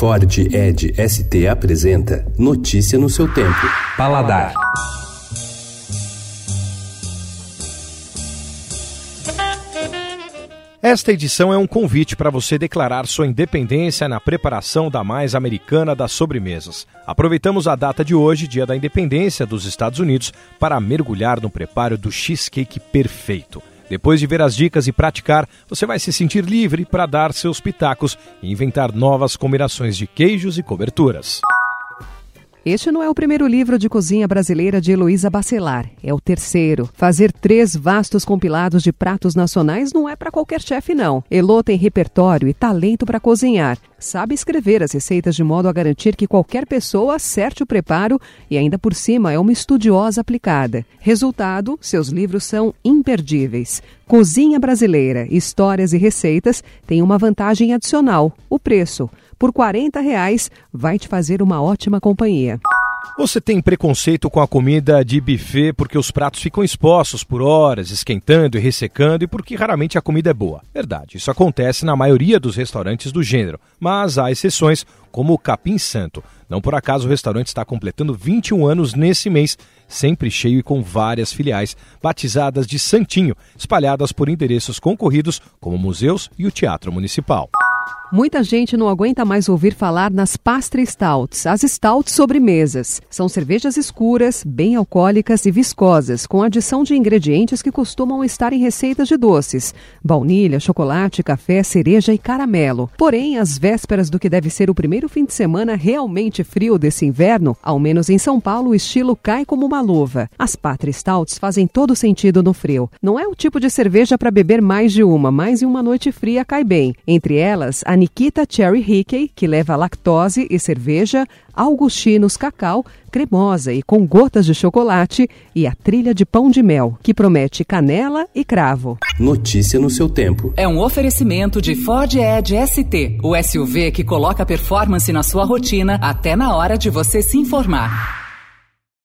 Ford Ed ST apresenta Notícia no seu tempo. Paladar. Esta edição é um convite para você declarar sua independência na preparação da mais americana das sobremesas. Aproveitamos a data de hoje, Dia da Independência dos Estados Unidos, para mergulhar no preparo do cheesecake perfeito. Depois de ver as dicas e praticar, você vai se sentir livre para dar seus pitacos e inventar novas combinações de queijos e coberturas. Este não é o primeiro livro de cozinha brasileira de Heloísa Bacelar, é o terceiro. Fazer três vastos compilados de pratos nacionais não é para qualquer chefe, não. Elô tem repertório e talento para cozinhar. Sabe escrever as receitas de modo a garantir que qualquer pessoa acerte o preparo e, ainda por cima, é uma estudiosa aplicada. Resultado: seus livros são imperdíveis. Cozinha Brasileira, Histórias e Receitas tem uma vantagem adicional: o preço por 40 reais, vai te fazer uma ótima companhia. Você tem preconceito com a comida de buffet porque os pratos ficam expostos por horas, esquentando e ressecando e porque raramente a comida é boa. Verdade, isso acontece na maioria dos restaurantes do gênero, mas há exceções, como o Capim Santo. Não por acaso o restaurante está completando 21 anos nesse mês, sempre cheio e com várias filiais, batizadas de Santinho, espalhadas por endereços concorridos como museus e o Teatro Municipal. Muita gente não aguenta mais ouvir falar nas pastry stouts, as stouts sobremesas. São cervejas escuras, bem alcoólicas e viscosas, com adição de ingredientes que costumam estar em receitas de doces: baunilha, chocolate, café, cereja e caramelo. Porém, às vésperas do que deve ser o primeiro fim de semana realmente frio desse inverno, ao menos em São Paulo, o estilo cai como uma luva. As pastry stouts fazem todo sentido no frio. Não é o tipo de cerveja para beber mais de uma, mas em uma noite fria cai bem. Entre elas, a Nikita Cherry Hickey, que leva lactose e cerveja, Augustinos Cacau, cremosa e com gotas de chocolate, e a trilha de pão de mel, que promete canela e cravo. Notícia no seu tempo. É um oferecimento de Ford Edge ST, o SUV que coloca performance na sua rotina até na hora de você se informar.